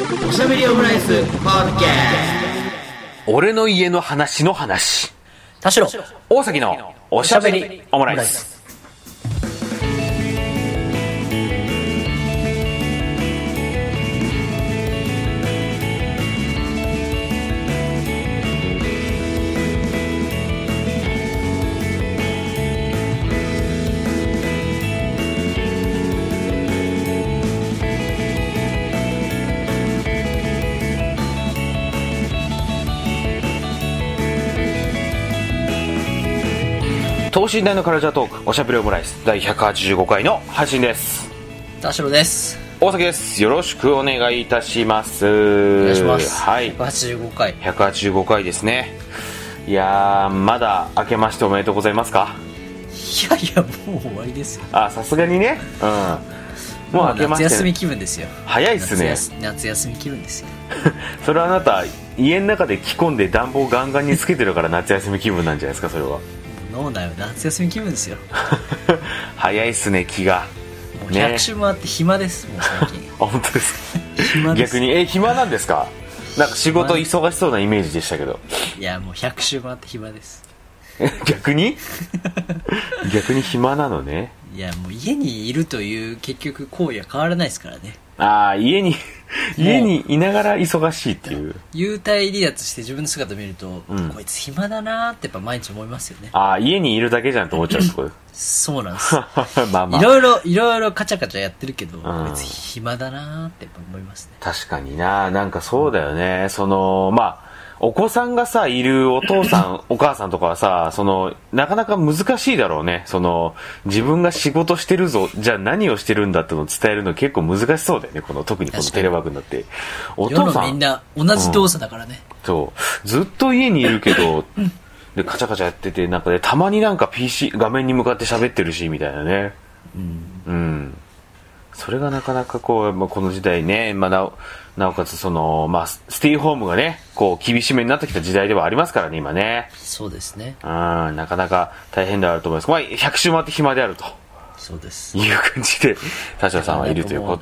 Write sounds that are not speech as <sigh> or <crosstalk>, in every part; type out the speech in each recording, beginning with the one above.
おしゃべりオムライスポッドキャ俺の家の話の話。田代。大崎のおしゃべりオムライス等身大のカルチャートークおしゃべりオムライス第185回の配信です。田代です。大崎です。よろしくお願いいたします。お願いします。はい。185回。185回ですね。いやーまだ明けましておめでとうございますか？いやいやもう終わりですよ。あさすがにね。うん。もう明けまして。夏休み気分ですよ。早いっすね。夏休夏休み気分ですよ。<laughs> それはあなた家の中で着込んで暖房ガンガンにつけてるから夏休み気分なんじゃないですかそれは脳内は夏休み気分ですよ。<laughs> 早いっすね気が。もうね。100週回って暇ですもう最近。あ <laughs> 本当ですか？暇です。逆に？え暇なんですか？なんか仕事忙しそうなイメージでしたけど。いやもう100週回って暇です。<laughs> 逆に？逆に暇なのね。いやもう家にいるという結局行為は変わらないですからね。ああ家に家にいながら忙しいっていう。幽体離脱して自分の姿を見ると、うん。こいつ暇だなーってやっぱ毎日思いますよね。ああ家にいるだけじゃんと思っちゃうってこ。そうなんです。と <laughs> まあまあ。いろいろいろいろカチャカチャやってるけど、ん。こいつ暇だなーってやっぱ思いますね。確かにななんかそうだよね。そのまあお子さんがさ、いるお父さん、お母さんとかはさ、その、なかなか難しいだろうね。その、自分が仕事してるぞ、じゃあ何をしてるんだってのを伝えるの結構難しそうだよね。この、特にこのテレワークになって。お世父さん、のみんな同じ動作だからね、そう、ずっと家にいるけど、で、カチャカチャやってて、なんかで、たまになんか PC、画面に向かって喋ってるし、みたいなね。うん。それがなかなかこう、まあ、この時代ね、まあ、なお、かつその、まあ、スステイホームがね、こう、厳しめになってきた時代ではありますからね、今ね。そうですねうん、なかなか大変であると思います。まあ、100週回って暇であるとそうですいう感じで、田代さんはいるというこ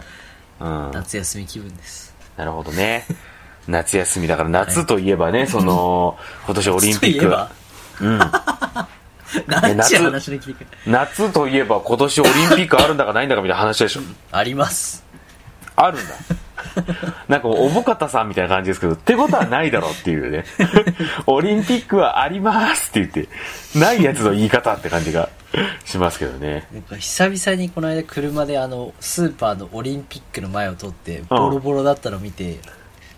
と。うん。夏休み気分ですなるほどね。夏休みだから夏といえばね、その、今年オリンピック。そういえば？うん。何ちゅう話で聞いて夏といえば今年オリンピックあるんだかないんだかみたいな話でしょ。ありますあるんだ。<laughs> なんかおぼかたさんみたいな感じですけど、ってことはないだろうっていうね。<laughs> オリンピックはありますって言って、ないやつの言い方って感じがしますけどね。久々にこの間車であのスーパーのオリンピックの前を通ってボロボロだったのを見て、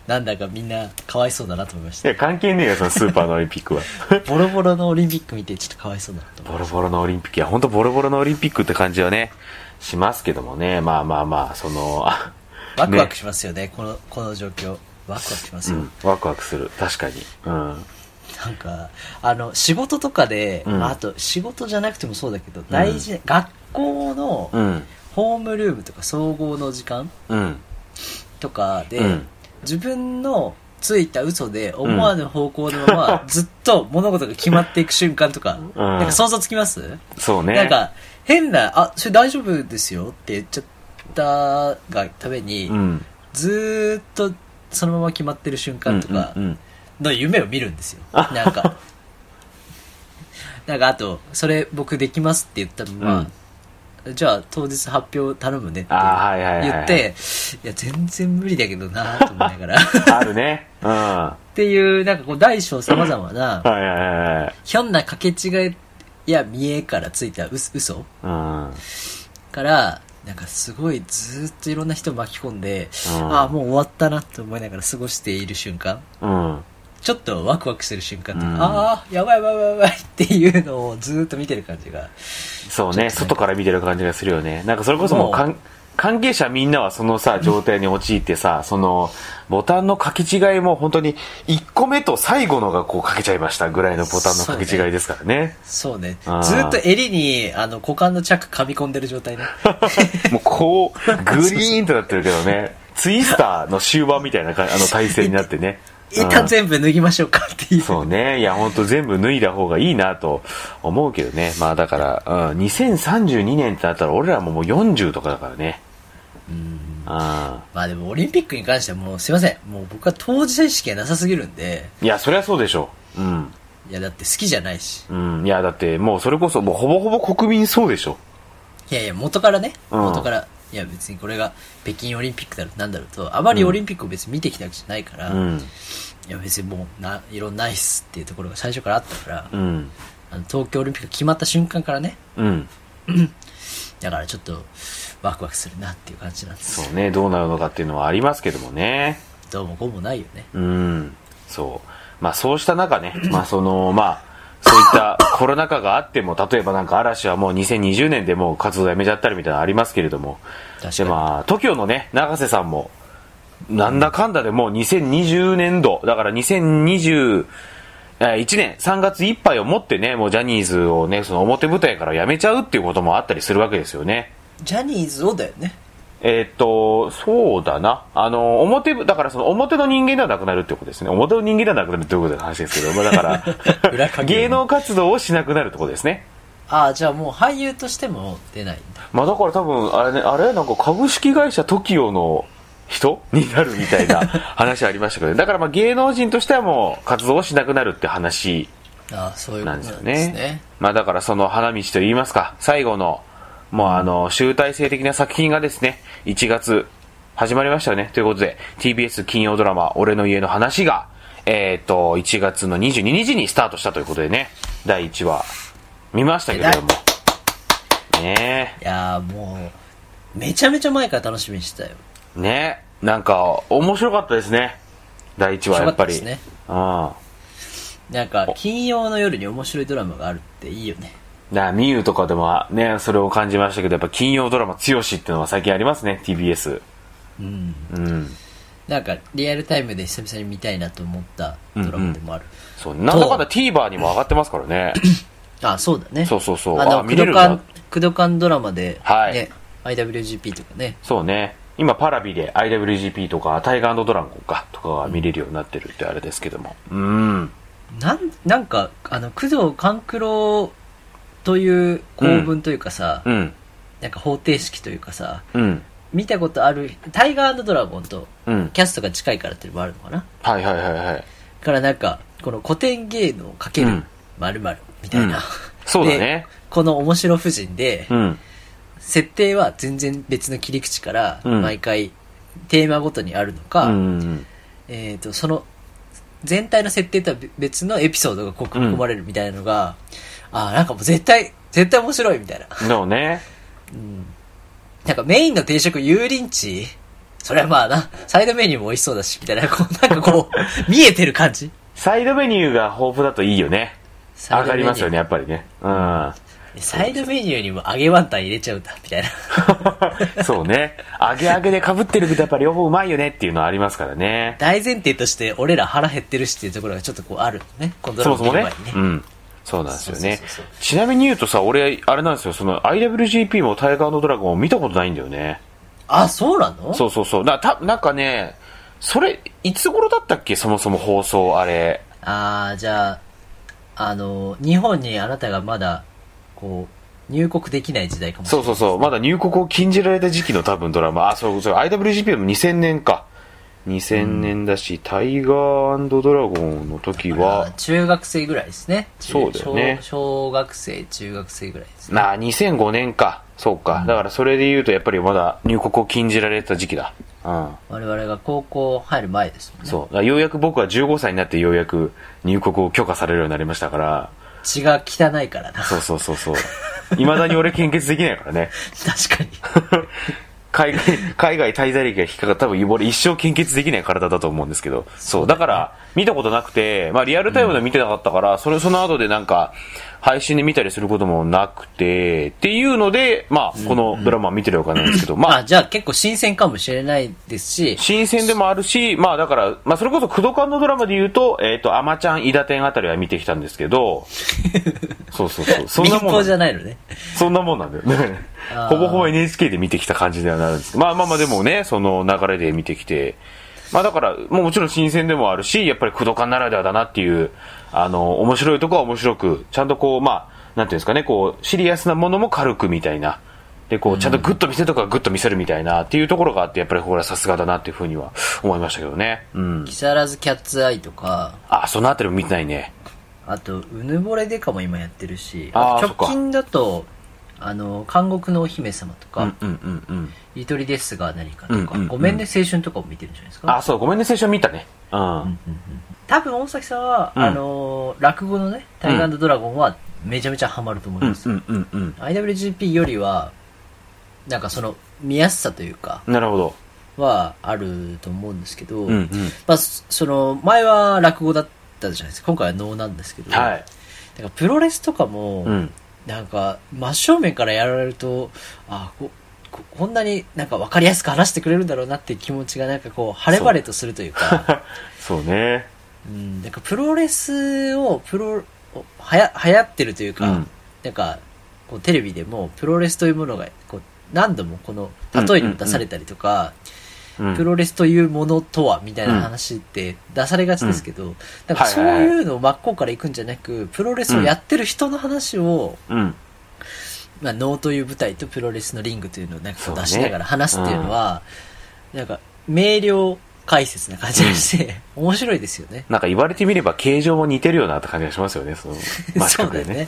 なんだかみんなかわいそうだなと思いましたいや、関係ねえよ、そのスーパーのオリンピックは。<laughs> ボロボロのオリンピック見てちょっとかわいそうだなとボロボロのオリンピック。いや、本当ボロボロのオリンピックって感じはね、しますけどもね。まあまあまあ、その、あワクワクしますよねこのこの状況ワクワクしますよ、うん、ワクワクする。確かに。うん。なんかあの仕事とかで、うんまあ、あと仕事じゃなくてもそうだけど大事な、学校のうん。ホームルームとか総合の時間うん。とかで、うん自分のついた嘘で思わぬ方向のまま、ずっと物事が決まっていく瞬間とか、うんなんか想像つきます、そうね。なんか変な「あそれ大丈夫ですよ」って言っちゃったがために、うん。ずーっとそのまま決まってる瞬間とかうんうんうんの夢を見るんですよ、なんかなんかあと「それ僕できます」って言ったのは、じゃあ当日発表頼むねってあーはいはいはいはい言って、いや全然無理だけどなと思いながら <laughs> あるね。うん。はっていうなんかこう大小様々ないはいはいはい。ひょんな掛け違いや見えからついたう嘘うん。からなんかすごいずーっといろんな人巻き込んで、うんああもう終わったなと思いながら過ごしている瞬間うん。ちょっとワクワクする瞬間とか、うんああやばいやばいやばいっていうのをずーっと見てる感じがそうね、外から見てる感じがするよね。なんかそれこそもうかん関係者みんなはそのさ、状態に陥ってさ、その、ボタンの書き違いも本当に1個目と最後のがこう書けちゃいましたぐらいのボタンの書き違いですからね。そうねずあーーっと襟にあの股間のチャック噛み込んでる状態ね <laughs> もうこう、グリーンとなってるけどね、ツイスターの終盤みたいなかあの体勢になってね。一旦全部脱ぎましょうかっていう。そうね。いや、ほんと全部脱いだ方がいいなと思うけどね。まあだから、うん、2032年ってなったら俺らももう40とかだからね。うん。あまあでもオリンピックに関してはもうすいません。もう僕は当事者意識がなさすぎるんで、いや、そりゃそうでしょう。うん。いやだって好きじゃないし。うん。いや、だって、もうそれこそ、もうほぼほぼ国民そうでしょ。いやいや、元からね、うん元から、いや別にこれが北京オリンピックだろうなんだろうと、あまりオリンピックを別に見てきたわけじゃないから、うん。いや別にもうな、いろんないっすっていうところが最初からあったから、うん。あの東京オリンピック決まった瞬間からね、うん。だからちょっとワクワクするなっていう感じなんですそうね、どうなるのかっていうのはありますけどもね。どうもこうもないよね。うん。そう。まあそうした中ね、<coughs> まあその、まあ、そういったコロナ禍があっても、例えばなんか嵐はもう2020年でもう活動やめちゃったりみたいなのありますけれども、で。まあ、TOKIO のね、永瀬さんも、なんだかんだでもう2020年度、だから2021年3月いっぱいをもってね、もうジャニーズをね、その表舞台から辞めちゃうっていうこともあったりするわけですよね。ジャニーズをだよね。えーっと、そうだな。あの、表ぶ、だからその表の人間ではなくなるってことですね。表の人間ではなくなるっていうことの話ですけど、まあだから、<laughs> 芸能活動をしなくなるってことですね。ああ、じゃあもう俳優としても出ないんだ。まあだから多分、あれね、あれなんか株式会社 TOKIO の人？になるみたいな <laughs> 話ありましたけど、だからまあ芸能人としてはもう活動をしなくなるって話ああ、そういうこなんとなんですよね。ですね。まあだからその花道といいますか、最後の、もうあの、集大成的な作品がですね、1月始まりましたよね。ということで、TBS 金曜ドラマ、俺の家の話が、えっ、と、1月の22日にスタートしたということでね、第1話見ましたけれども。ねいやーもう、めちゃめちゃ前から楽しみにしてたよ。え、ねえ、なんか面白かったですね。第1話やっぱり。ねうん。なんか、金曜の夜に面白いドラマがあるっていいよね。なミユとかでもね、それを感じましたけど、やっぱ金曜ドラマ強しっていうのは最近ありますね、TBS。うん。うん。なんか、リアルタイムで久々に見たいなと思ったドラマでもある。そう、なんだかんだ TVer にも上がってますからね。<coughs> あ、そうだね。そうそうそうあの、あ見れるんだクドカン、クドカンドラマで、はいね、IWGP とかね。そうね。今、パラビで IWGP とか、タイガードラゴンか、とかが見れるようになってるってあれですけども。うん。なん、なんか、あの、工藤官九郎という構文というかさ、うん。なんか方程式というかさ、うん。見たことある、タイガードラゴンとうん。キャストが近いからっていうのもあるのかな？はいはいはいはい。だからなんか、この古典芸能かけるうん〇〇みたいな。うんそうだねで。この面白婦人で、うん。設定は全然別の切り口から、うん毎回テーマごとにあるのか、うん。えっ、と、その、全体の設定とは別のエピソードがこう組み込まれるみたいなのが、ああ、なんかもう絶対、絶対面白いみたいな。そうね。なんかメインの定食油淋鶏？それはまあな、サイドメニューも美味しそうだし、みたいな、こう、なんかこう、<laughs> 見えてる感じサイドメニューが豊富だといいよね。上がりますよね、やっぱりね。うん。サイドメニューにも揚げワンタン入れちゃうんだ、みたいな。<laughs> そうね。揚げ揚げで被ってるけどやっぱ両方うまいよねっていうのはありますからね。大前提として、俺ら腹減ってるしっていうところがちょっとこうあるのね。このドラそもそもねマ見る前に。ね。うん。そうなんですよね。ちなみに言うとさ、俺、あれなんですよ、その IWGP もタイガードラゴンも見たことないんだよね。あ、そうなの？そうそうそう。な、た、なんかね、それ、いつ頃だったっけ？そもそも放送、あれ。あー、じゃあ、あの、日本にあなたがまだ、こう、入国できない時代かもしれない。そうそうそう。まだ入国を禁じられた時期の多分ドラマ。あ、そうそう。IWGP でも2000年か。2000年だし、タイガードラゴンの時あはー、中学生ぐらいですね。中そうだよね小小学生、中学生ぐらいですね。なあ、2005年か。そうか。だからそれで言うとやっぱりまだ入国を禁じられてた時期だ。うん。我々が高校入る前ですもんね。そう。ようやく僕は15歳になってようやく入国を許可されるようになりましたから。血が汚いからな。そうそうそうそう。未だに俺献血できないからね。<laughs> 確かに。<laughs> 海外、<laughs> 海外滞在歴が引っかかった多分俺一生献血できない体だと思うんですけど。そう。だから、見たことなくて、まあリアルタイムで見てなかったから、それその後でなんか、配信で見たりすることもなくて、っていうので、まあ、このドラマ見てるわけなんですけど、まあ、あ、じゃあ結構新鮮かもしれないですし、新鮮でもあるし、まあだから、まあそれこそ、クドカンのドラマで言うと、えっ、と、アマちゃん、イダテンあたりは見てきたんですけど、<laughs> そうそうそう。そんなもん民放なんじゃないのね。そんなもんなんだよね。あーほぼほぼ NHK で見てきた感じではなるんですけど、まあまあまあでもね、その流れで見てきて、まあだから、もうもちろん新鮮でもあるし、やっぱりクドカンならではだなっていう、あの、面白いとこは面白く、ちゃんとこう、まあ、なんていうんですかね、こう、シリアスなものも軽くみたいな、で、こう、ちゃんとグッと見せるとかグッと見せるみたいなっていうところがあって、やっぱりこれはさすがだなっていうふうには思いましたけどね。うん。木更津キャッツアイとか、あ、そのあたりも見てないね。あと、うぬぼれデカも今やってるし、あ直近だと、あの、監獄のお姫様とか、うんうんうんうん。ゆとりですが何かとか、うんうんうんごめんね青春とかも見てるんじゃないですか。あ、そう、ごめんね、最初見たね。うん。多分大崎さんは、うんあのー落語のね、タイガードラゴンはめちゃめちゃハマると思いうんます。うんうんうん。IWGP よりは、なんかその、見やすさというか、なるほど。はあると思うんですけど、うんうん。まあ、そその、前は落語だったじゃないですか。今回は能なんですけど、はい。だからプロレスとかも、うん。なんか、真正面からやられると、あこここんなになんか分かりやすく話してくれるんだろうなっていう気持ちがなんかこう、晴れ晴れとするというか、そう。<laughs> ね。うん、なんかプロレスを、プロ、はや、流行ってるというか、うん。なんか、こうテレビでもプロレスというものが、こう、何度もこの、例えにも出されたりとか、うんプロレスというものとは、みたいな話って出されがちですけど、なんかそうはいうのを真っ向から行くんじゃなく、プロレスをやってる人の話を、うん。まあ、能という舞台とプロレスのリングというのをなんか出しながら話すっていうのは、なんか、明瞭解説な感じがして、面白いですよね。なんか言われてみれば形状も似てるよなって感じがしますよね、その、<laughs> 真四角でね。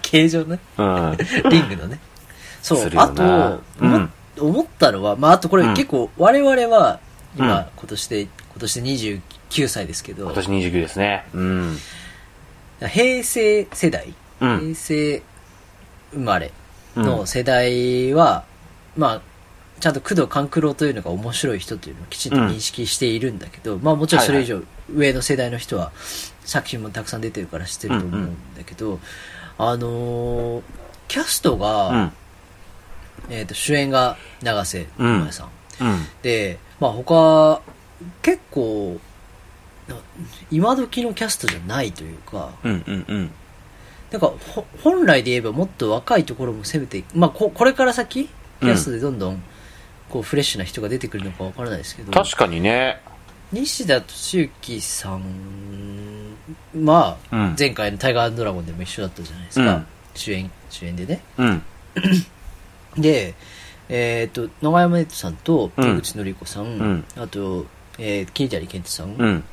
形状ね。うん。うん。リングのね。そうす。るよあなと、うん思思ったのは、まあ、あとこれうん結構、我々は、今、うん今年で、今年で29歳ですけど今、年29ですね。うん。平成世代、うん平成生まれの世代は、まあ、ちゃんと工藤官九郎というのが面白い人というのをきちんと認識しているんだけど、まあもちろんそれ以上上の世代の人は作品もたくさん出てるから知ってると思うんだけど、あのーキャストが、うん。えっ、と、主演が永瀬智也さん。うん。で、まあ他、結構、な今時のキャストじゃないというか、うんうんうん。なんかほ本来で言えばもっと若いところも攻めてまあここれから先、キャストでどんどんこうフレッシュな人が出てくるのかわからないですけど、確かにね。西田敏行さんは、うん前回のタイガードラゴンでも一緒だったじゃないですか、うん主演、主演でね。うん。<coughs> で、えっ、と、野山ネットさんと、うん。手口のり子さん、ん。あと、えー、桐谷健太さん、うん。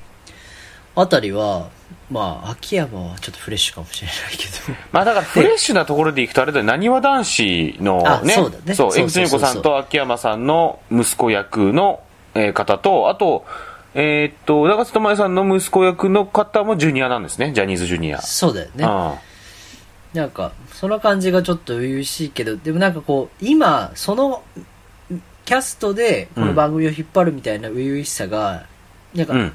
あたりは、まあ、秋山はちょっとフレッシュかもしれないけど、<laughs> まあだからフレッシュなところでいくとあれだよ、なにわ男子のあね、そうださんと秋山さんの息子役の、えー方と、あと、えーっと、長瀬智也さんの息子役の方もジュニアなんですね、ジャニーズジュニア。そうだよね。あなんか、その感じがちょっと初々しいけど、でもなんかこう、今、その、キャストで、この番組を引っ張るみたいな初々しさが、なんか、うん。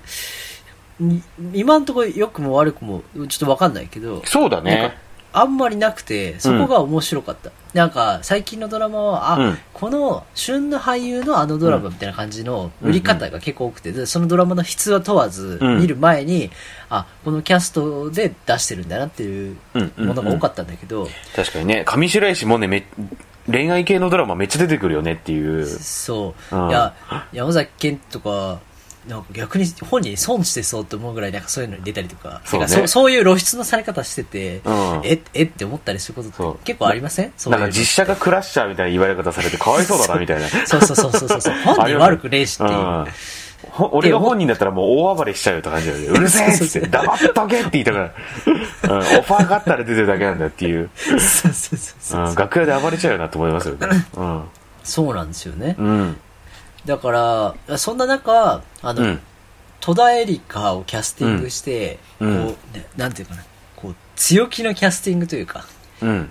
に今んところ良くも悪くも、ちょっとわかんないけど、そうだね。あんまりなくて、そこが面白かった。なんか、最近のドラマは、あ、うん。この旬の俳優のあのドラマみたいな感じの売り方が結構多くて、でそのドラマの質は問わず、うん。見る前に、あ、このキャストで出してるんだなっていううんうんものが多かったんだけど、確かにね、上白石もね、め恋愛系のドラマめっちゃ出てくるよねっていう。そう。うん。いや、山崎賢とか、なんか逆に本人損してそうと思うぐらいなんかそういうのに出たりとか、そうねそそういう露出のされ方してて、うんえ、えって思ったりすることって結構ありません？ないんか実写がクラッシャーみたいな言われ方されてかわいそうだなみたいな。そうそうそうそうそうそう。<laughs> 本人悪くねえしっていう。うんほ俺が本人だったらもう大暴れしちゃうよって感じだよね。<laughs> うるせえっつって、黙っとけって言いたから、うん、オファーがあったら出てるだけなんだよっていう、そうそうそうそううん、楽屋で暴れちゃうよなと思いますよね。うん。そうなんですよね。うん。だから、そんな中、あの、うん。戸田恵梨香をキャスティングして、うん。こう、ねなんていうかな、こう、強気のキャスティングというか、うん。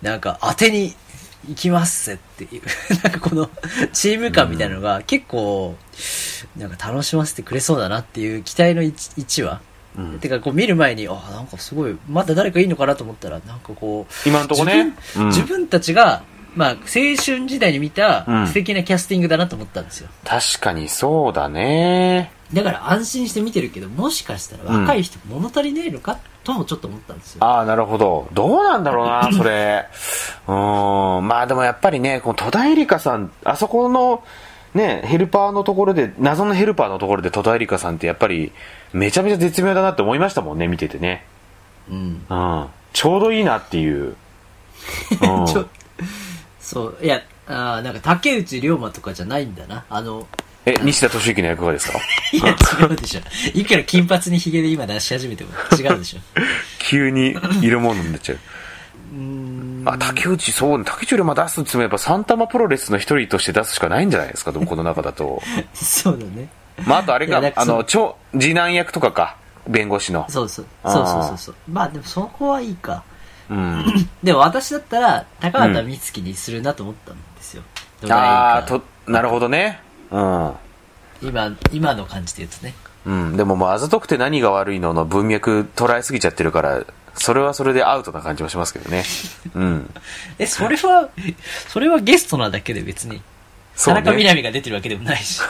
なんか当てに行きますぜっていう、<laughs> なんかこのチーム感みたいなのが結構、なんか楽しませてくれそうだなっていう期待の 1, 話。うん。てかこう見る前に、あ、なんかすごい、まだ誰かいいのかなと思ったら、なんかこう、今んとこね。自分うん。自分たちが、まあ、青春時代に見たうん素敵なキャスティングだなと思ったんですよ。確かにそうだね。だから安心して見てるけど、もしかしたら若い人物足りねえのか、ともちょっと思ったんですよ。ああ、なるほど。どうなんだろうな、<laughs> それ。うーん。まあでもやっぱりね、この戸田恵梨香さん、あそこの、ね、ヘルパーのところで、謎のヘルパーのところで戸田恵梨香さんってやっぱり、めちゃめちゃ絶妙だなって思いましたもんね、見ててね。うん。うん。ちょうどいいなっていう。うん <laughs> ちょそう、いや、あーなんか竹内涼真とかじゃないんだな。あの、え、西田敏行の役がですか？<laughs> いや、違うでしょ。いくら金髪にヒゲで今出し始めても違うでしょ。<laughs> 急に色物になっちゃう。あ、竹内、そうね、竹内涼真出すって言ってもやっぱサンタマプロレスの一人として出すしかないんじゃないですか、でもこの中だと。<laughs> そうだね。まあ、あとあれかいやだ、からあの、超、次男役とかか、弁護士の。そうそう。そうそうそうそう。まあでもそこはいいか。うん。でも私だったら、高畑充希にするなと思ったんですよ。どれがいいかああ、と、なるほどね。うん。今、今の感じで言うとね。うん。でももう、あざとくて何が悪いのの文脈捉えすぎちゃってるから、それはそれでアウトな感じもしますけどね。うん。<laughs> え、それは、それはゲストなだけで別に。ね田中みな実が出てるわけでもないし。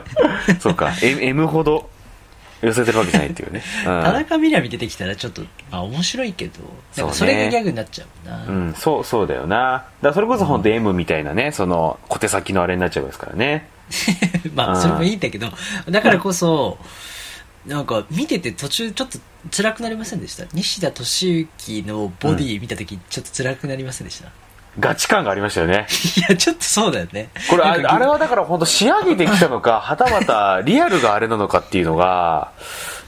<laughs> そうか。M, M ほど寄せてるわけじゃないっていうね。<laughs> 田中みな実出てきたらちょっと、まあ面白いけど、なんかそれがギャグになっちゃうな。うん。うん、そう、そうだよな。だからそれこそ本当 M みたいなね、その、小手先のあれになっちゃいますからね。<laughs> まあ、それもいいんだけど、だからこそ、なんか見てて途中ちょっと辛くなりませんでした？西田敏行のボディ見た時ちょっと辛くなりませんでした、ガチ感がありましたよね。<laughs> いや、ちょっとそうだよね。これあれはだから本当仕上げてきたのか、はたまたリアルがあれなのかっていうのが、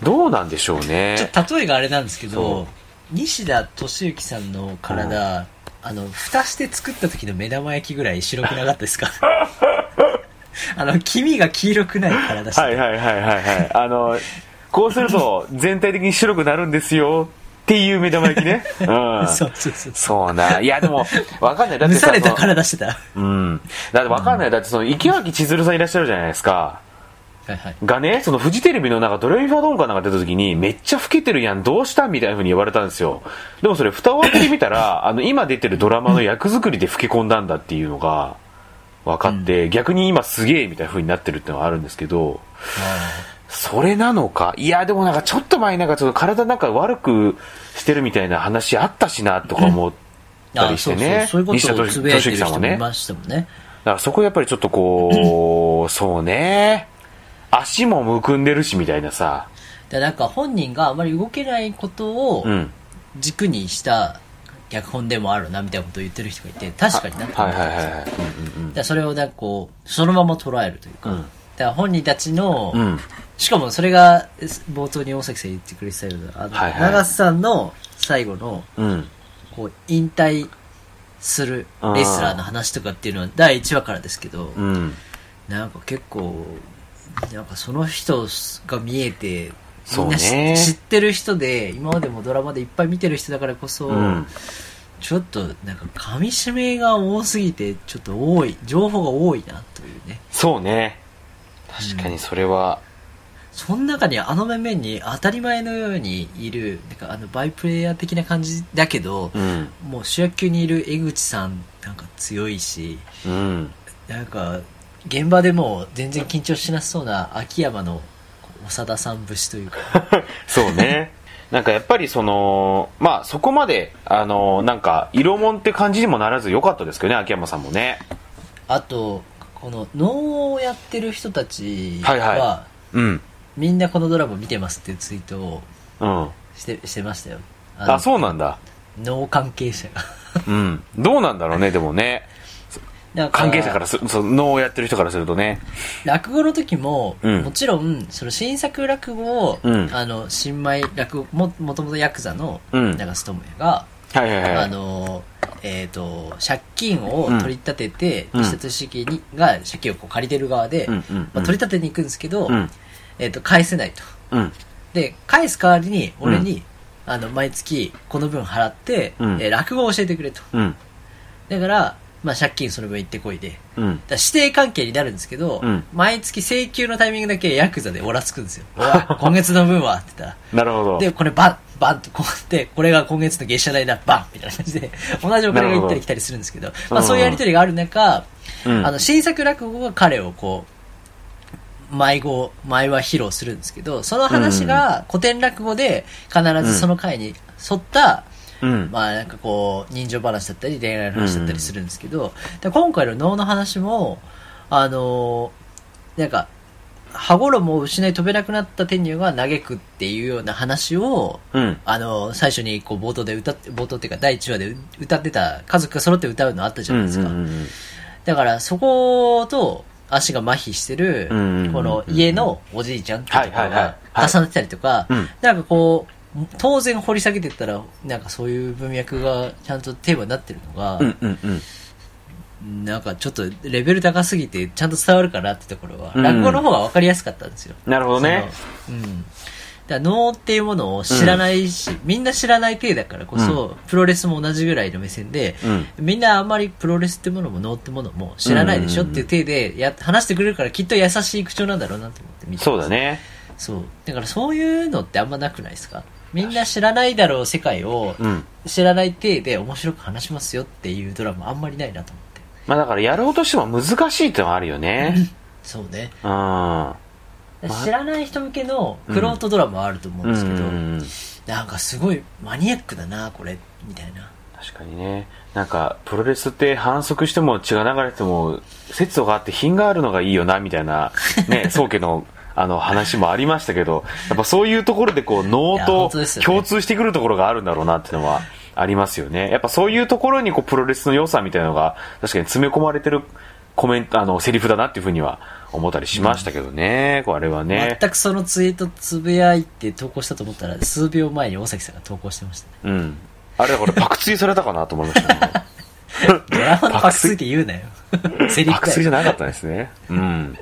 どうなんでしょうね。ちょっと例えがあれなんですけそど、西田敏行さんの体、あの、蓋して作った時の目玉焼きぐらい白くなかったですか？<laughs> あの、黄身が黄色くない体してはいはいはいはいはい。あの、こうすると全体的に白くなるんですよっていう目玉焼きね。うん。そうそうそう。そうな。いやでも、わかんない。だってさ蒸されたその体してた。はうん。だってわかんない。だってその、池脇千鶴さんいらっしゃるじゃないですか。いはい。がね、そのフジテレビのなんかドレミファドンかなんか出た時に、めっちゃ老けてるやん、どうしたみたいな風に言われたんですよ。でもそれ蓋を開けてみたら、あの、今出てるドラマの役作りで老け込んだんだっていうのが分かって、逆に今すげえみたいな風になってるってのはあるんですけど、それなのか？いや、でもなんかちょっと前になんかちょっと体なんか悪くしてるみたいな話あったしなとか思ったりしてね。あそうそうそういうことをつぶやいてる。人もいましたもんね。だからそこやっぱりちょっとこう、そうね。足もむくんでるしみたいなさ。でなんか本人があまり動けないことをうん。軸にした脚本でもあるなみたいなことを言ってる人がいて、確かになとはい思ったはいはいはい。うんでそれをなんかこう、そのまま捉えるというか、うんだから本人たちの、うん。うん。しかもそれが冒頭に大崎さん言ってくれてたような、あの、はいはい長瀬さんの最後の、うん。こう、引退するレスラーの話とかっていうのは第1話からですけど、うん。なんか結構、なんかその人が見えて、みんな知,、ね知ってる人で、今までもドラマでいっぱい見てる人だからこそ、うん。ちょっとなんか噛み締めが多すぎて、ちょっと多い、情報が多いなというね。そうね。確かにそれは、その中にあの面々に当たり前のようにいる、なんかあのバイプレイヤー的な感じだけど、うん。もう主役級にいる江口さんなんか強いし、うん。なんか現場でもう全然緊張しなさそうな秋山の長田さん節というか、<laughs> そうね。なんかやっぱりその、まあそこまで、あの、なんか、色もんって感じにもならず良かったですけどね、秋山さんもね。あと、この能をやってる人たちはいは、はうん。みんなこのドラマ見てますっていうツイートをうん。してしてましたよ。ああ、そうなんだ。能関係者が。うん。どうなんだろうね、でもね。なんか関係者からす、その、能をやってる人からするとね。落語の時も、うんもちろんその新作落語を、うんあの新米落語ももともとヤクザのうん長須智也が、はいはいはい。あのえっ、と借金を取り立てて、うん石田敏行にが借金をこう借りてる側で、うんうんうんまあ、取り立てに行くんですけど、うん。えっ、と返せないとうん。で返す代わりに俺に、あの毎月この分払って、うんえー落語を教えてくれとうん。だから、まあ、借金その分行ってこいでうん。だ指定関係になるんですけど、うん毎月請求のタイミングだけヤクザでオラつくんですよ。<laughs> 今月の分はって言ったなるほど。ら。で、これバン、バンとこうやって、これが今月の月謝代だ、バンみたいな感じで、同じお金が行ったり来たりするんですけど、まあそういうやりとりがある中、うんあの、新作落語が彼をこう、迷子、前は披露するんですけど、その話が古典落語で必ずその回に沿った、うん。まあなんかこう、人情話だったり恋愛の話だったりするんですけど、で今回の能の話も、あのーなんか、羽衣を失い飛べなくなった天女が嘆くっていうような話を、うん。あの、最初にこう冒頭で歌って、冒頭っていうか第1話で歌ってた、家族が揃って歌うのあったじゃないですか。うんうんうんだからそこと足が麻痺してるこの家のおじいちゃんっていうところがはい重なってたりとかうん、なんかこう、当然掘り下げてったら、なんかそういう文脈がちゃんとテーマになってるのが、うんうんうん。なんかちょっとレベル高すぎてちゃんと伝わるかなってところは、うん落語の方が分かりやすかったんですよ。なるほどね。うん。だ能っていうものを知らないし、みんな知らない体だからこそ、プロレスも同じぐらいの目線で、うん。みんなあんまりプロレスってものも能ってものも知らないでしょっていう体でや話してくれるからきっと優しい口調なんだろうなと思って見てそうだ。ね。そう。だからそういうのってあんまなくないですか？みんな知らないだろう世界をうん。知らない体で面白く話しますよっていうドラマあんまりないなと思って。まあだからやろうとしても難しいってのはあるよね。<laughs> そうね。うん。ま知らない人向けのクロートドラマはあると思うんですけど、うんなんかすごいマニアックだな、これ、みたいな。確かにね。なんか、プロレスって反則しても血が流れても、節度があって品があるのがいいよな、みたいな、<laughs> ね、宗家の、あの話もありましたけど、やっぱそういうところでこう、能と共通してくるところがあるんだろうなっていうのはありますよね。やっぱそういうところにこう、プロレスの良さみたいなのが、確かに詰め込まれてるコメント、あの、セリフだなっていうふうには思ったりしましたけどね、これはね。全くそのツイートつぶやいて投稿したと思ったら、数秒前に大崎さんが投稿してましたね。うん。あれだからパクツイされたかなと思いましたね。<laughs> ドラマのパクついて言うなよ。セリフだよ。スじゃなかったですね。うん。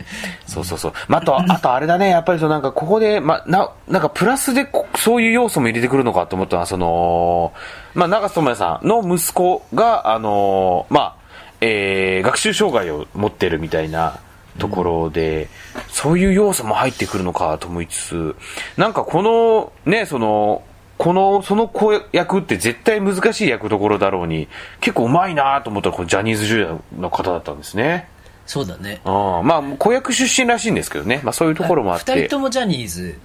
そうそうそう。まあ、あと、あとあれだね、やっぱりそうなんかここで、まあ、な、なんかプラスでこそういう要素も入れてくるのかと思ったのは、その、まあ、長瀬智也さんの息子が、あの、まあ、えー、学習障害を持ってるみたいなところで、そういう要素も入ってくるのかと思いつつ、なんかこの、ね、その、この、その子役って絶対難しい役どころだろうに、結構うまいなと思ったら、このジャニーズジュニアの方だったんですね。そうだね。ああまあ、子役出身らしいんですけどね。まあそういうところもあっ二て。人ともジャニーズ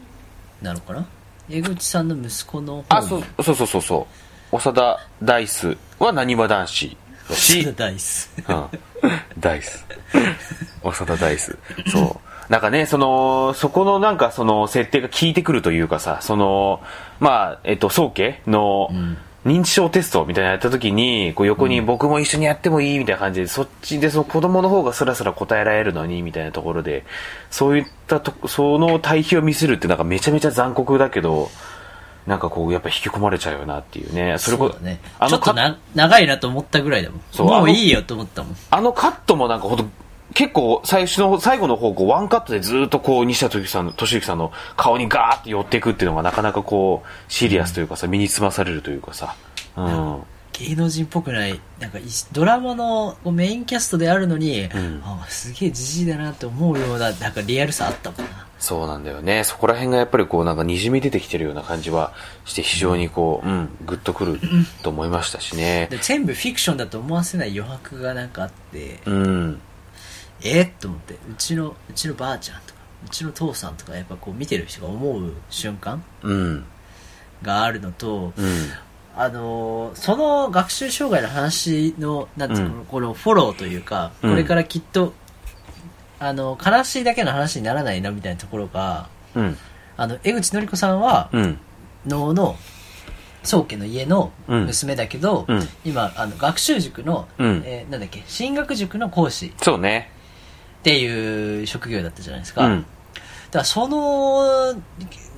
なのかな？江口さんの息子の方あ、そう、そうそうそうそう。長田ダイスはなにわ男子だし、ダイス。うん。ダイス。長田ダイス。そう。なんかね、その、そこのなんかその設定が効いてくるというかさ、その、まあ、えっと、宗家の認知症テストみたいなのやった時に、こう横に僕も一緒にやってもいいみたいな感じで、そっちでその子供の方がスラスラ答えられるのに、みたいなところで、そういったと、その対比を見せるってなんかめちゃめちゃ残酷だけど、なんかこう、やっぱ引き込まれちゃうよなっていうね。それこそね。あのカちょっとな長いなと思ったぐらいだもん。そうもういいよと思ったもん。あのカットもなんかほんと、結構最初の、最後の方、こう、ワンカットでずっとこう、西田敏行さんの、敏行さんの顔にガーって寄っていくっていうのがなかなかこう、シリアスというかさ、身につまされるというかさ。うん。芸能人っぽくない、なんかいドラマのメインキャストであるのに、んあすげえじじいだなって思うような、なんかリアルさあったもんな。そうなんだよね。そこら辺がやっぱりこう、なんか滲み出てきてるような感じはして、非常にこう、うん、グッとくると思いましたしね。で全部フィクションだと思わせない余白がなんかあって、うん。えっと思って、うちの、うちのばあちゃんとか、うちの父さんとか、やっぱこう見てる人が思う瞬間うん。があるのと、うん。あのーその学習障害の話の、なんていうの、うんこのフォローというか、うんこれからきっと、あの、悲しいだけの話にならないなみたいなところが、うん。あの、江口のり子さんは、うん。能の、宗家の家のうん娘だけど、うん今、あの、学習塾の、うんえーなんだっけ、進学塾の講師そうね。っていう職業だったじゃないですか。うん。だからその、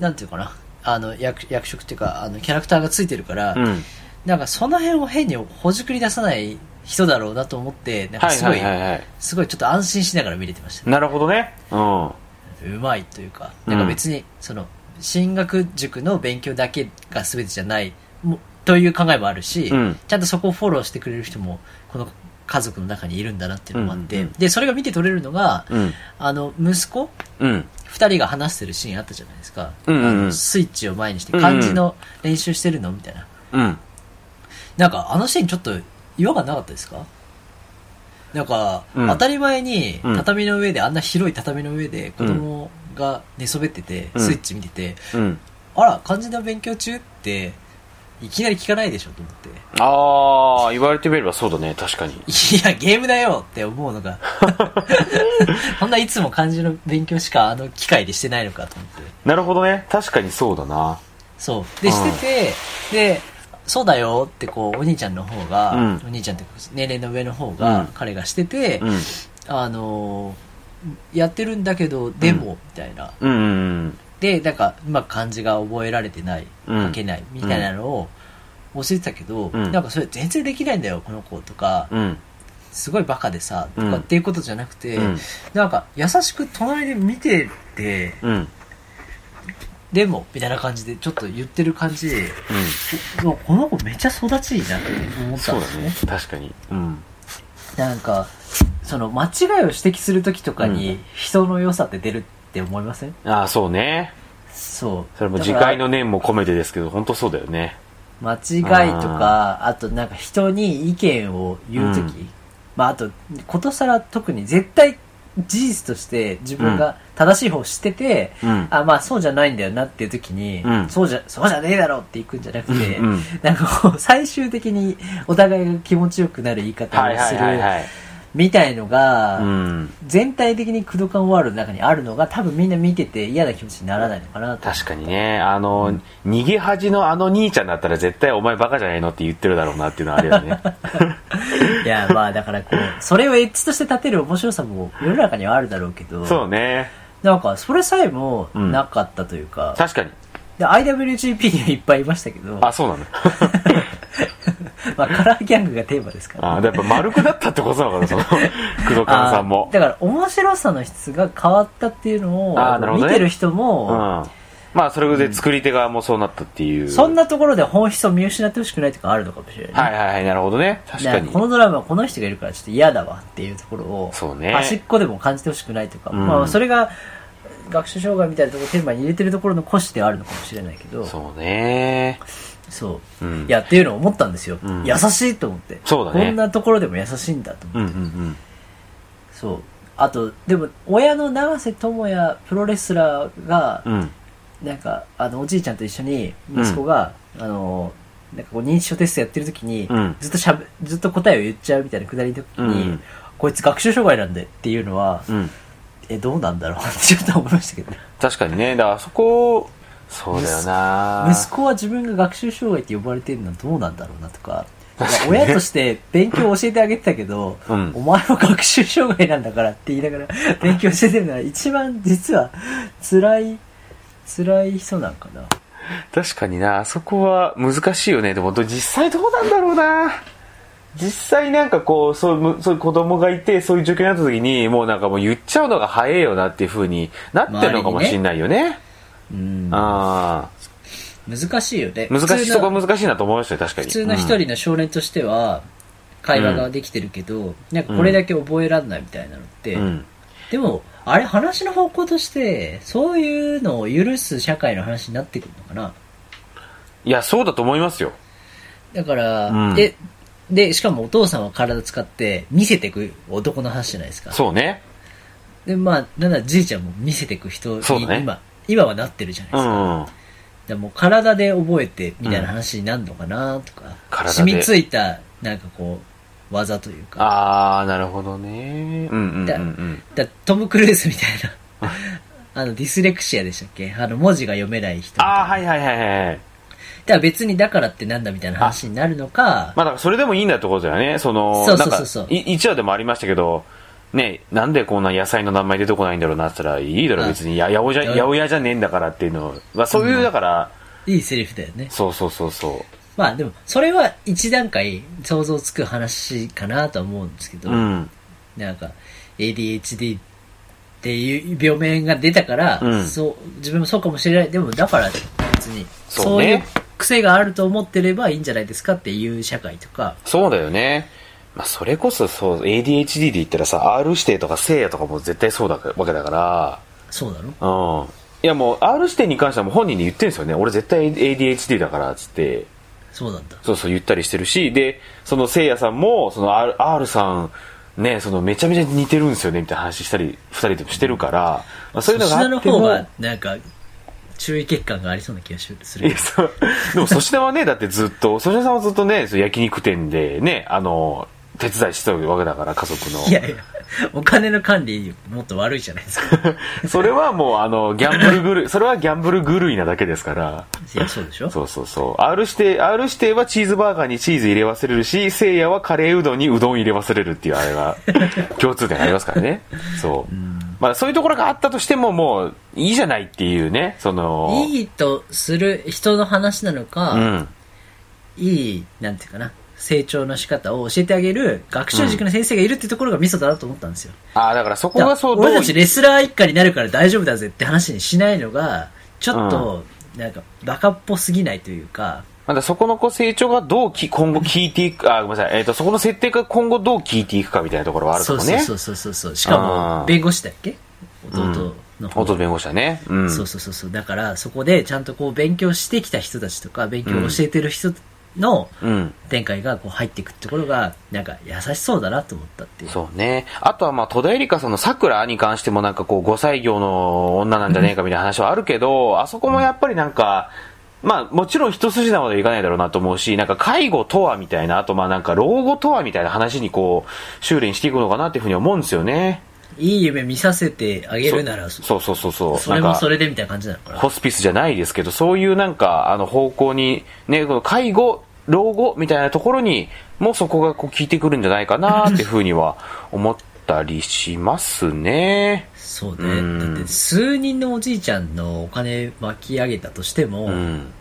なんていうかな、あの、役役職っていうか、あの、キャラクターがついてるから、うん。なんかその辺を変にほじくり出さない人だろうなと思って、なんかはいすごい。すごいちょっと安心しながら見れてましたね。なるほどね。うん。うまいというか、うんなんか別に、その、進学塾の勉強だけが全てじゃない、もという考えもあるし、うんちゃんとそこをフォローしてくれる人も、この家族の中にいるんだなっていうのもあって、うんうんで、それが見て取れるのが、うん。あの、息子うん。二人が話してるシーンあったじゃないですか。うんうんうんあのスイッチを前にして漢字の練習してるの？みたいな。うん。なんかあのシーンちょっと違和感なかったですか？なんか、うん当たり前にうん畳の上で、あんな広い畳の上で子供が寝そべってて、うんスイッチ見てて、うん。あら、漢字の勉強中っていきなり聞かないでしょと思って。ああ、言われてみればそうだね、確かに。いや、ゲームだよって思うのが。<laughs> そんないつも漢字の勉強しかあの機械でしてないのかと思って。なるほどね。確かにそうだな。そう。で、してて、で、そうだよってこう、お兄ちゃんの方が、うん。お兄ちゃんって年齢の上の方うがん、彼がしてて、うん。あのーやってるんだけど、でも、みたいな。うんうんで、なんか、うまく漢字が覚えられてない、うん。書けない、みたいなのを教えてたけど、うん。なんかそれ全然できないんだよ、この子とか。すごいバカでさ、とうんかっていうことじゃなくて、うん。なんか優しく隣で見てて、うん。でも、みたいな感じでちょっと言ってる感じで、うん。おこの子めっちゃ育ちいいなって思ったそうだんですねね。。確かに。うん。なんか、その間違いを指摘するときとかうに人の良さって出るって思いません？ああ、そうね。そう。それも次回の念も込めてですけど、本当そうだよね。間違いとか、あとなんか人に意見を言うとき、うんまああと、ことさら特に絶対事実として自分が正しい方を知ってて、うん。あ、まあそうじゃないんだよなっていうときに、うんそうじゃ、そうじゃねえだろっていくんじゃなくて、うんうん <laughs> なんかこう最終的にお互いが気持ちよくなる言い方をする。みたいのが、うん。全体的にクドカンワールドの中にあるのが多分みんな見てて嫌な気持ちにならないのかなと。確かにね、あの、逃げ恥のあの兄ちゃんだったら絶対お前バカじゃないのって言ってるだろうなっていうのはあるよね。<laughs> いや、まあだからこう、それをエッジとして立てる面白さも世の中にはあるだろうけど、そうね。なんかそれさえもうんなかったというか、確かに。で IWGP にはいっぱいいましたけど、あ、そうなの？<laughs> まあカラーギャングがテーマですから、あ、やっぱ丸くなったってことなのかな、その、<laughs> 工藤勘さんもあ。だから面白さの質が変わったっていうのを、あーなるほどね見てる人うん。も、まあ、それで作り手側もそうなったっていう。そんなところで本質を見失ってほしくないとかあるのかもしれない、はいはいはい、なるほどね。確かにこ。のドラマはこの人がいるからちょっと嫌だわっていうところを、そうね端っこでも感じてほしくないとか、うんまあそれが学習障害みたいなところをテーマに入れてるところの骨子ではあるのかもしれないけど、そう。そうね。うん。いや、っていうのを思ったんですよ。うん優しいと思って。そうだねこんなところでも優しいんだと思って。うんうんうん。そう。あと、でも、親の永瀬智也プロレスラーが、うん。なんか、あの、おじいちゃんと一緒に、息子が、あの、なんかこう認知症テストやってる時に、うん。ずっとしゃべ、ずっと答えを言っちゃうみたいなくだりの時に、うん。こいつ学習障害なんでっていうのは、うん。え、どうなんだろう？っ <laughs> てちょっと思いましたけど。ね。確かにね。だからそこ、そうだよな。息子は自分が学習障害って呼ばれてるのはどうなんだろうなとか。親として勉強を教えてあげてたけど、うん。お前は学習障害なんだからって言いながら勉強してるのは一番実は辛い、辛い人なんかな。確かにな、あそこは難しいよね。でも、ど実際どうなんだろうな。実際なんかこう、そうむそういう子供がいて、そういう状況になった時に、もうなんかもう言っちゃうのが早いよなっていう風になってるのかもしれないよね。うん。あ難しいよね。あ。難しい、そこは難しいなと思いましたよ、確かに。普通の一人の少年としては、会話ができてるけど、なんかこれだけ覚えらんないみたいなのって、うん。うん。でも、あれ話の方向として、そういうのを許す社会の話になってくるのかな？いや、そうだと思いますよ。だから、うんで、で、しかもお父さんは体使って見せてく男の話じゃないですか。そうね。で、まあ、なんだじいちゃんも見せてく人にね今、今はなってるじゃないですか。うん。でもう体で覚えてみたいな話になるのかなとか、体で染みついた、なんかこう、技というか。ああ、なるほどね。うんうんうんうん。だトム・クルーズみたいな、<laughs> あの、ディスレクシアでしたっけ？あの、文字が読めない人。ああ、はいはいはいはい。だから別にだからってなんだみたいな話になるのか、まあだからそれでもいいんだってことだよね。その、そうそうそうそう一話でもありましたけど、ね、なんでこんな野菜の名前出てこないんだろうなって言ったら、いいだろあ別に、や、八百じゃ、じゃねえんだからっていうのまあそういう、だから、いいセリフだよね。そうそうそうそう。まあでも、それは一段階想像つく話かなとは思うんですけど、うん。なんか、ADHD っていう病名が出たから、うんそう、自分もそうかもしれない。でも、だから別に、そういう癖があると思ってればいいんじゃないですかっていう社会とか、そうだよね。まあそれこそそう、ADHD で言ったらさ、R 指定とか聖夜とかも絶対そうだわけだから、そうだろうん。いやもう R 指定に関してはもう本人に言ってるんですよね。俺絶対 ADHD だから、つって。そうなんだ。そうそう言ったりしてるし、で、その聖夜さんも、その R, R さん、ね、そのめちゃめちゃ似てるんですよね、みたいな話したり、二人でもしてるから、まあ、そういうのがあっても、方が、なんか、注意欠陥がありそうな気がする。でも粗品はね、だってずっと、粗品さんはずっとね、そう焼肉店でね、あの、手伝いしてたわけだから、家族の。いやいやお金の管理もっと悪いじゃないですか <laughs> それはもう、あの、ギャンブル狂い、それはギャンブル狂いなだけですから。いやそうでしょ？そうそうそう。R 指定、R 指定はチーズバーガーにチーズ入れ忘れるし、聖夜はカレーうどんにうどん入れ忘れるっていうあれが、<laughs> 共通点がありますからね。そう。まあそういうところがあったとしても、もう、いいじゃないっていうね、その、いいとする人の話なのか、うん。いいなんていうかな成長の仕方を教えてあげる学習塾の先生がいるっていうところがミソだなと思ったんですよ、ああ、だからそこがそう、俺たちレスラー一家になるから大丈夫だぜって話にしないのがちょっとなんかバカっぽすぎないというか、まだそこのこう成長がどうき今後聞いていく、あ、ごめんなさい、えっ、と、そこの設定が今後どう聞いていくかみたいなところはあるかそうもね。そうそうそうそう。しかも弁護士だっけ？弟の方、元弁護士だね。うん。そうそうそうそう。だからそこでちゃんとこう勉強してきた人たちとか勉強を教えてる人のうん。展開がこう入っていくってところがなんか優しそうだなと思ったっていうそうね。あとはまあ、戸田恵梨香さんの桜に関してもなんかこう、5歳業の女なんじゃねえかみたいな話はあるけど、あそこもやっぱりなんか、まあ、もちろん一筋縄ではいかないだろうなと思うし、なんか介護とはみたいな、あとまあなんか老後とはみたいな話にこう、修練していくのかなっていうふうに思うんですよね。いい夢見させてあげるならそそうそうそうそう。それもそれでみたいな感じなのかなホスピスじゃないですけど、そういうなんか、あの方向に、ね、この介護、老後みたいなところに、もうそこがこう効いてくるんじゃないかなっていうふうには思ったりしますね。そううんねだって数人のおじいちゃんのお金巻き上げたとしても、うん。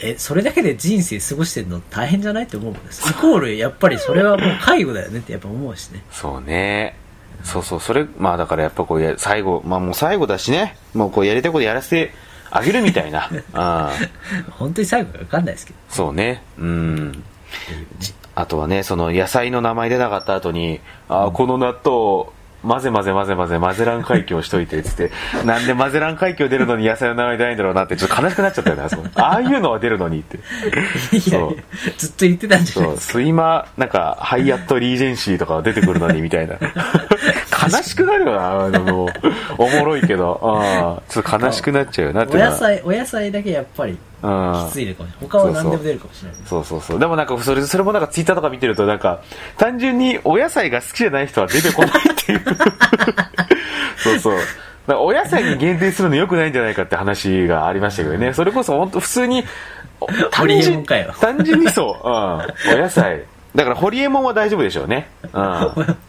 えそれだけで人生過ごしてるの大変じゃないって思うんですイコールやっぱりそれはもう介護だよねってやっぱ思うしねそうね。そうそう、それ、まあだからやっぱこうや、最後、まあもう最後だしね、もうこうやりたいことやらせてあげるみたいな。<laughs> うん。本当に最後が分かんないですけどそうね。うん。あとはね、その野菜の名前出なかった後に、あーこの納豆、混ぜ混ぜ混ぜ混ぜ混ぜらん海峡しといて、つって、なんで混ぜらん海峡出るのに野菜の名前出ないんだろうなって、ちょっと悲しくなっちゃったよね、あそこ。ああいうのは出るのにって。いやいやずっと言ってたんじゃないそう、ですかスイマ、なんか、ハイアットリージェンシーとか出てくるのに、みたいな。悲しくなるよな、あの、おもろいけど、あーちょっと悲しくなっちゃうよなってお野菜お野菜だけやっぱりきついのかもしれない他は何でも出るかもしれないそうそうそう。でもなんか、それ、それもなんかツイッターとか見てるとなんか、単純にお野菜が好きじゃない人は出てこないっていう。そうそう。お野菜に限定するの良くないんじゃないかって話がありましたけどね。それこそ本当普通に、お単純単純にそう。うん。お野菜。だから、ホリエモンは大丈夫でしょうね。うん。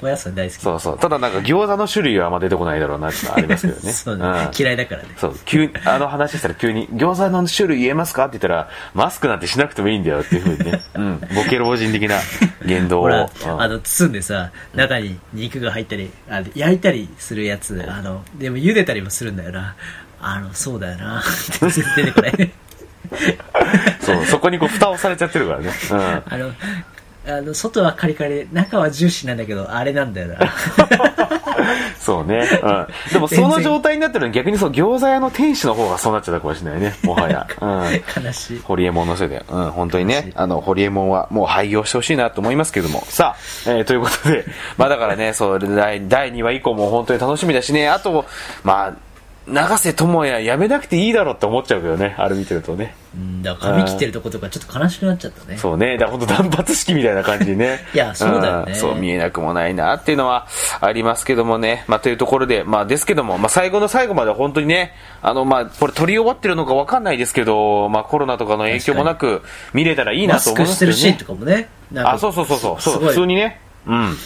お野菜大好きそうそう。ただなんか餃子の種類はあんま出てこないだろうなってありますけどね。<laughs> そうねん嫌いだからねそう、急に、あの話したら急に、餃子の種類言えますかって言ったら、マスクなんてしなくてもいいんだよっていうふうにね、うん、ボケ老人的な言動を。<laughs> うんあの、包んでさ、中に肉が入ったり、あ焼いたりするやつ、あの、でも茹でたりもするんだよな。あの、そうだよな。っ <laughs> て出てこない。そう、そこにこう、蓋をされちゃってるからね。うん。あの、あの、外はカリカリで、中はジューシーなんだけど、あれなんだよな。<laughs> そうね。うん。でも、その状態になってるのに逆にそう、餃子屋の店主の方がそうなっちゃったかもしれないね。もはや。うん。悲しい。ホリエモンのせいで。うん、本当にね、あの、ホリエモンはもう廃業してほしいなと思いますけれども。さあ、えーということで、まあだからね、そう、第第2話以降も本当に楽しみだしね、あと、まあ、長瀬智也やめなくていいだろうって思っちゃうけどね、あれ見てるとね。うん、だから髪切ってるとことかちょっと悲しくなっちゃったね。そうね、だから本当断髪式みたいな感じにね。<laughs> いやそうだよねんそう見えなくもないなっていうのはありますけどもね。まあというところで、まあですけども、まあ最後の最後まで本当にね、あのまあこれ撮り終わってるのかわかんないですけど、まあコロナとかの影響もなく見れたらいいなマスと思いクしてるシーンますけどね。とかもね。あ、そうそうそうそう、そう普通にね。うん。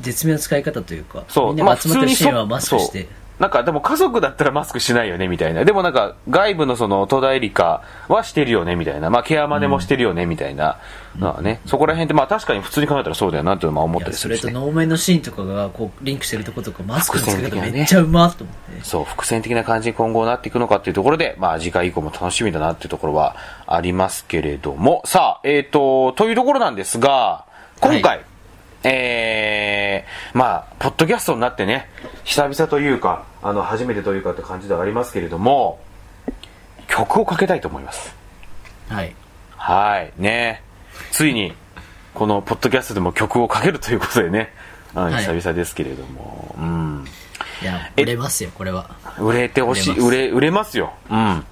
絶妙な使い方というか、そう。みんなが集まってるシーンはマスクしそうて。なんか、でも家族だったらマスクしないよね、みたいな。でもなんか、外部のその、戸田恵梨香はしてるよね、みたいな。まあ、ケアマネもしてるよね、みたいなのはね。そこら辺って、まあ、確かに普通に考えたらそうだよな、っていうのは思ったいやそれとりするしね。能面のシーンとかがこうリンクしてるとことかマスクの付け方めっちゃうまっと思って、そう、伏線的な感じに今後なっていくのかっていうところで、まあ、次回以降も楽しみだなっていうところはありますけれども。さあ、えっ、と、というところなんですが、今回、はえー、まあ、ポッドキャストになってね、久々というか、あの、初めてというかって感じではありますけれども、曲をかけたいと思います。はいはい、ね。ついに、このポッドキャストでも曲をかけるということでね、うんはい久々ですけれども、うん。いや、え売れますよ、これは。売れてほしい、売売れ、売れますよ。うん。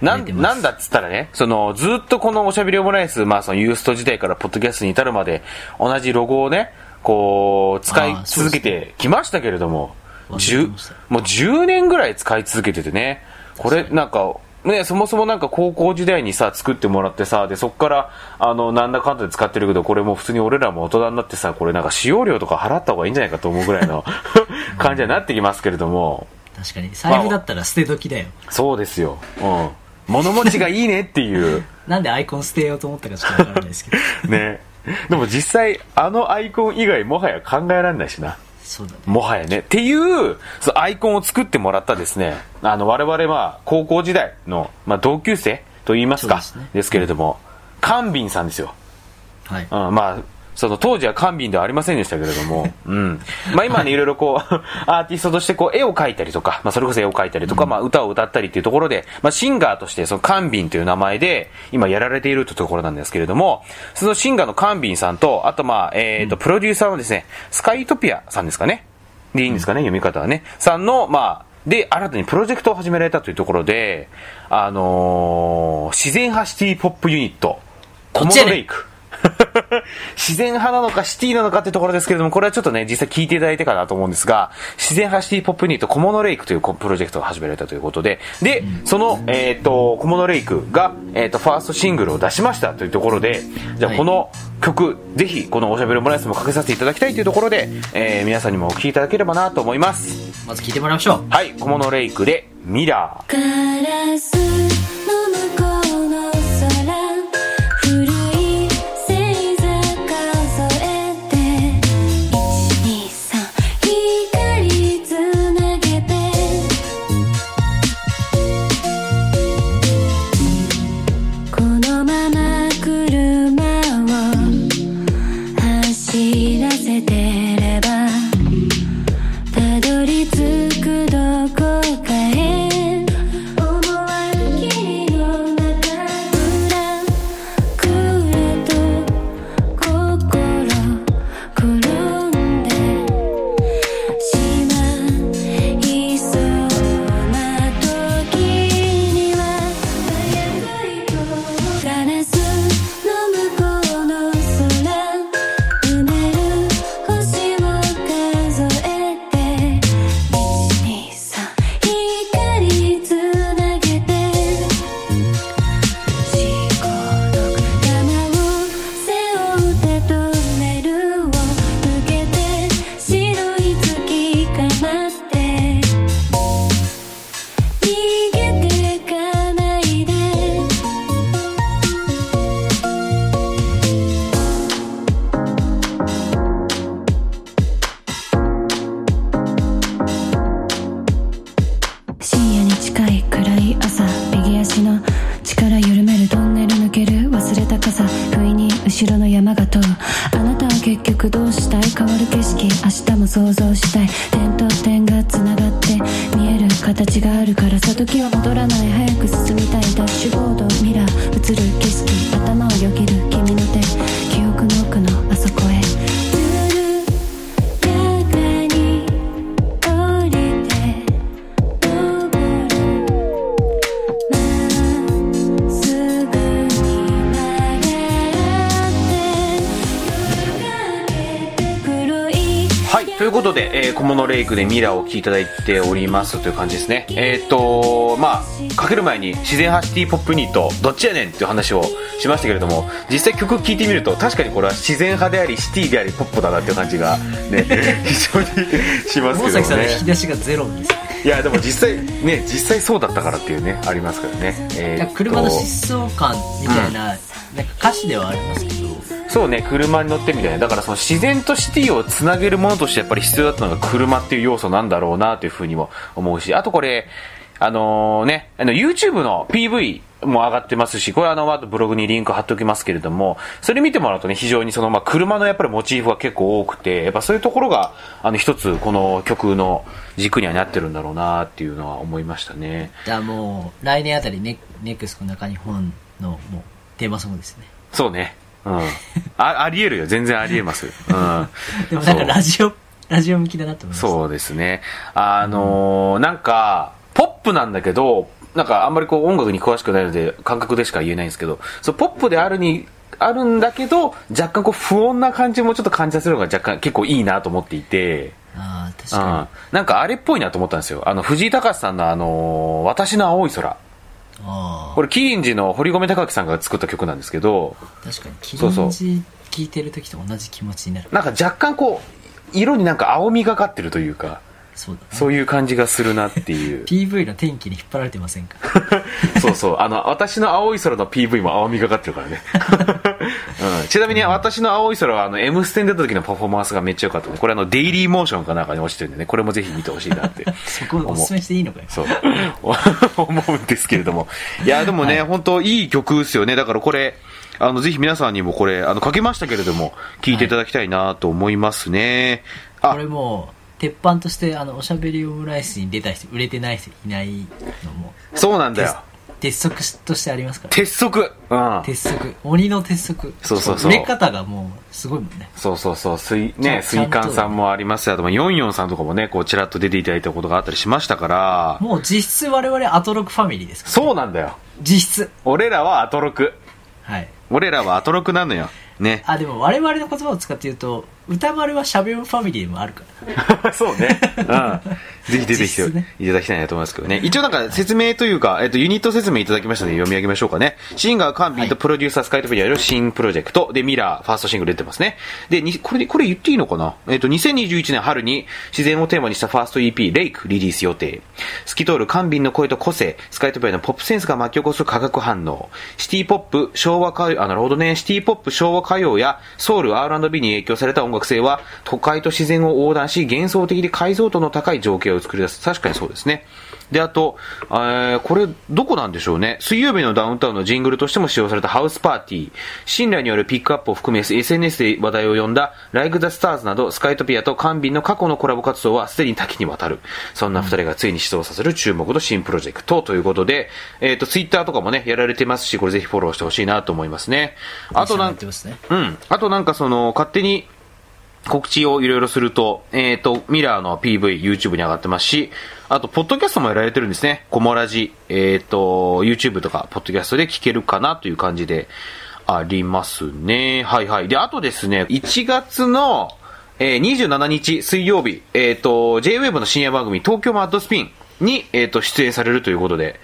ななんだっつったらね、その、ずっとこのおしゃべりオムライス、まあそのユースト時代からポッドキャストに至るまで、同じロゴをね、こう、使い続けてきましたけれども、忘れて10ましたもう10年ぐらい使い続けててね、これなんか、ね、そもそもなんか高校時代にさ、作ってもらってさ、で、そっから、あの、なんだかんだで使ってるけど、これもう普通に俺らも大人になってさ、これなんか使用料とか払った方がいいんじゃないかと思うぐらいの <laughs> 感じになってきますけれども、確かに。財布だったら捨て時だよ。そうですよ。うん。物持ちがいいねっていう。<laughs> なんでアイコン捨てようと思ったかちょっとわからないですけど。<laughs> ね。でも実際、あのアイコン以外もはや考えられないしな。そうだね。もはやね。っていう、そのアイコンを作ってもらったですね、あの、我々は高校時代の、まあ、同級生と言いますか、ですねですけれども、カンビンさんですよ。はい。うん、まあ、その当時はカンビンではありませんでしたけれども、<laughs> うん。まあ今ね、いろいろこう、<laughs> アーティストとしてこう、絵を描いたりとか、まあそれこそ絵を描いたりとか、まあ歌を歌ったりっていうところで、まあシンガーとしてそのカンビンという名前で今やられているというところなんですけれども、そのシンガーのカンビンさんと、あとまあ、えっ、と、プロデューサーのですね、スカイトピアさんですかね。でいいんですかね、読み方はね。さんの、まあ、で、新たにプロジェクトを始められたというところで、あのー自然派シティポップユニット、コモドレイク。自然派なのかシティなのかってところですけれども、これはちょっとね、実際聞いていただいてからだと思うんですが、自然派シティポップユニット、コモノレイクというこプロジェクトが始められたということで、で、その、えっ、と、コモノレイクが、えっ、と、ファーストシングルを出しましたというところで、じゃあはいこの曲、ぜひ、このおしゃべりオムライスもかけさせていただきたいというところで、えー皆さんにもお聴きいただければなと思います。まず聞いてもらいましょう。はい、コモノレイクで、ミラー。ガラスの向こうクでミラーを聴いていただいておりますという感じですね。えっ、と、まあ、かける前に自然派シティポップユニット、どっちやねんっていう話をしましたけれども、実際曲聴いてみると、確かにこれは自然派であり、シティであり、ポップだなっていう感じがね、<laughs> 非常にしますけど大崎さんの引きね。出しがゼロですね。いや、でも実際、ね、実際そうだったからっていうね、ありますからね。えーと車の疾走感みたいな、なんか歌詞ではありますけど、そうね、車に乗ってみたいな。だからその自然とシティをつなげるものとしてやっぱり必要だったのが車っていう要素なんだろうなというふうにも思うし、あとこれ、あのね、あの YouTube の PV も上がってますし、これあの、あとブログにリンク貼っておきますけれども、それ見てもらうとね、非常にその、まあ、車のやっぱりモチーフが結構多くて、やっぱそういうところが、あの、一つこの曲の軸にはなってるんだろうなっていうのは思いましたね。じゃあもう、来年あたりネネクスコ中日本のもうテーマソングですね。そうね。うん。あ、<laughs> あり得るよ。全然あり得ます。うん。<laughs> でもなんかラジオっラジオ向きだなと思いました。そうですね。あのーなんか、ポップなんだけど、なんかあんまりこう音楽に詳しくないので感覚でしか言えないんですけど、そうポップであるに、あるんだけど、若干こう不穏な感じもちょっと感じさせるのが若干結構いいなと思っていて、ああ、確うんかなんかあれっぽいなと思ったんですよ。あの、藤井隆さんのあのー私の青い空。これ、キリンジの堀米隆樹さんが作った曲なんですけど、あ、確かに。キリンジ聞いてる時と同じ気持ちになる。なんか若干こう、色になんか青みがかってるというか、そうだね。そういう感じがするなっていう。<laughs> PV の天気に引っ張られてませんか？<laughs> そうそう。あの、私の青い空の PV も青みがかってるからね。<laughs> うん、ちなみに私の青い空は、あの、M ステに出た時のパフォーマンスがめっちゃ良かったのでこれあの、デイリーモーションかなんかに落ちてるんでね、これもぜひ見てほしいなって。そこおすすめしていいのかよ。そう。思うんですけれども。いや、でもね、本当いい曲ですよね。だからこれ、あの、ぜひ皆さんにもこれ、あの、かけましたけれども、聴いていただきたいなと思いますね。あこれもう、鉄板として、あの、おしゃべりオムライスに出た人、売れてない人いないのも、そうなんだよ。鉄則としてありますから。鉄則。うん。鉄則。鬼の鉄則。そうそうそう売れ方がもう、すごいもんね。そうそうそう、水、ね、水管さんもありますしあと、まあ、ヨンヨンさんとかもね、こう、ちらっと出ていただいたことがあったりしましたから、もう実質我々アトロクファミリーですから、そうなんだよ。実質。俺らはアトロク。はい。俺らはアトロクなのよ。ね。あ、でも我々の言葉を使って言うと、歌丸はしゃべ音ファミリーでもあるから。<laughs> そうね。うん。ぜひ出てきていただきたいなと思いますけどね。一応なんか説明というか、えっと、ユニット説明いただきましたので読み上げましょうかね。シンガー、カンビーとプロデューサー、スカイトピアの新プロジェクト。で、ミラー、ファーストシングル出てますね。で、にこれ、これ言っていいのかな？えっと、2021年春に自然をテーマにしたファースト EP、レイク、リリース予定。透き通るカンビンの声と個性、スカイトピアのポップセンスが巻き起こす化学反応。シティポップ、昭和歌謡、あ、なるほどね。シティポップ、昭和歌謡やソウル、R&B に影響された音楽性は、都会と自然を横断し、幻想的で解像度の高い情景を作り出す。確かにそうですね。で、あと、えーこれ、どこなんでしょうね。水曜日のダウンタウンのジングルとしても使用されたハウスパーティー。信頼によるピックアップを含め SNS で話題を呼んだ、Like the Stars など、スカイトピアとカンビンの過去のコラボ活動はすでに多岐にわたる。そんな二人がついに始動させる注目の新プロジェクトということで、えっ、と、ツイッターとかもね、やられてますし、これぜひフォローしてほしいなと思いますね。あとなんね。うん。あとなんかその、勝手に告知をいろいろすると、えっ、と、ミラーの PV、YouTube に上がってますし、あと、ポッドキャストもやられてるんですね。コモラジ、えっ、と、YouTube とか、ポッドキャストで聞けるかなという感じでありますね。はいはい。で、あとですね、1月の、えー27日水曜日、えっ、と、JWAVE の深夜番組、東京マッドスピンに、えっ、と、出演されるということで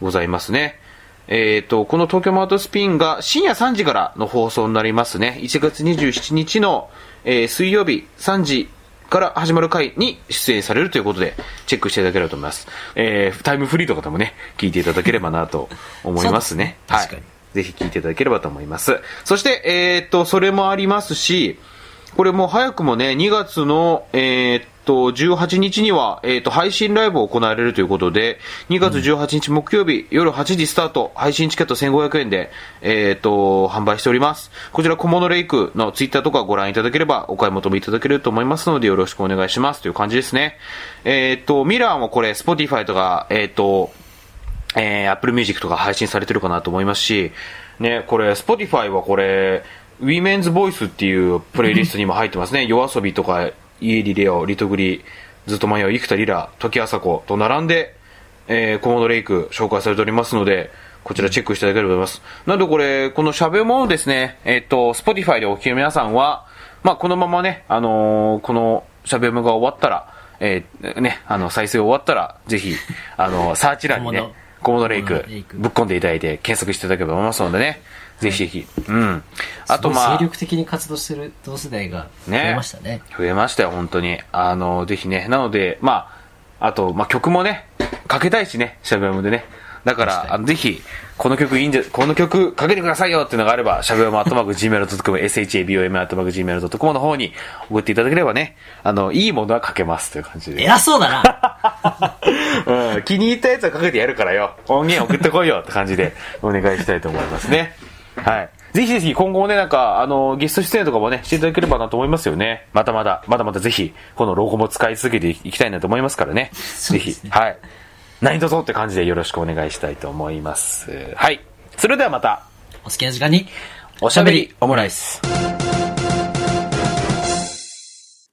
ございますね。えっ、と、この東京マートスピンが深夜3時からの放送になりますね。1月27日の、えー水曜日3時から始まる回に出演されるということで、チェックしていただければと思います。えータイムフリーとかでもね、聞いていただければなと思いますね。はい。ぜひ聞いていただければと思います。そして、えっ、と、それもありますし、これもう早くもね、2月の、えーっと、18日には、えーっと、配信ライブを行われるということで、2月18日木曜日、夜8時スタート、配信チケット1500円で、えーっと、販売しております。こちら、小物レイクのツイッターとかご覧いただければ、お買い求めいただけると思いますので、よろしくお願いしますという感じですね。えーっと、ミラーもこれ、Spotify とか、えーっと、えー、Apple Music とか配信されてるかなと思いますし、ね、これ、Spotify はこれ、Women's Voice っていうプレイリストにも入ってますね。夜遊びとか、家入レオ、リトグリ、ずっと迷う、生田リラ、時あさこ、と並んで、えー、コモドレイク紹介されておりますので、こちらチェックしていただければと思います。なのでこれ、この喋るものですね、えっ、と、Spotify でお聞きの皆さんは、まあ、このままね、あのーこの喋るものが終わったら、えーね、あの、再生終わったら、ぜひ、あの、サーチ欄にねコモド、コモドレイクコモドレイ、クぶっ込んでいただいて、検索していただければと思いますのでね、ぜひぜひ、うん。あとまあ精、力的に活動してる同世代が増ねえましたね。増えましたよ、本当に。あの、ぜひね。なので、まあ、あと、まあ、曲もね、かけたいしね、シャベムでね。だから、あのぜひ、この曲いいんじゃ、この曲かけてくださいよっていうのがあれば、シャベムアットマーク Gmail.com、shabom アットマーク Gmail.com の方に送っていただければね、あの、いいものはかけますという感じで。偉そうだな <laughs> うん、気に入ったやつはかけてやるからよ。音源送ってこいよって感じでお願いしたいと思いますね。はい。ぜひぜひ今後もね、なんか、あの、ゲスト出演とかもね、していただければなと思いますよね。またまだ、まだまだぜひ、このロゴも使い続けていきたいなと思いますからね。ぜひ、はい。何卒って感じでよろしくお願いしたいと思います。はい。それではまた、お好きな時間に、おしゃべりオムライス。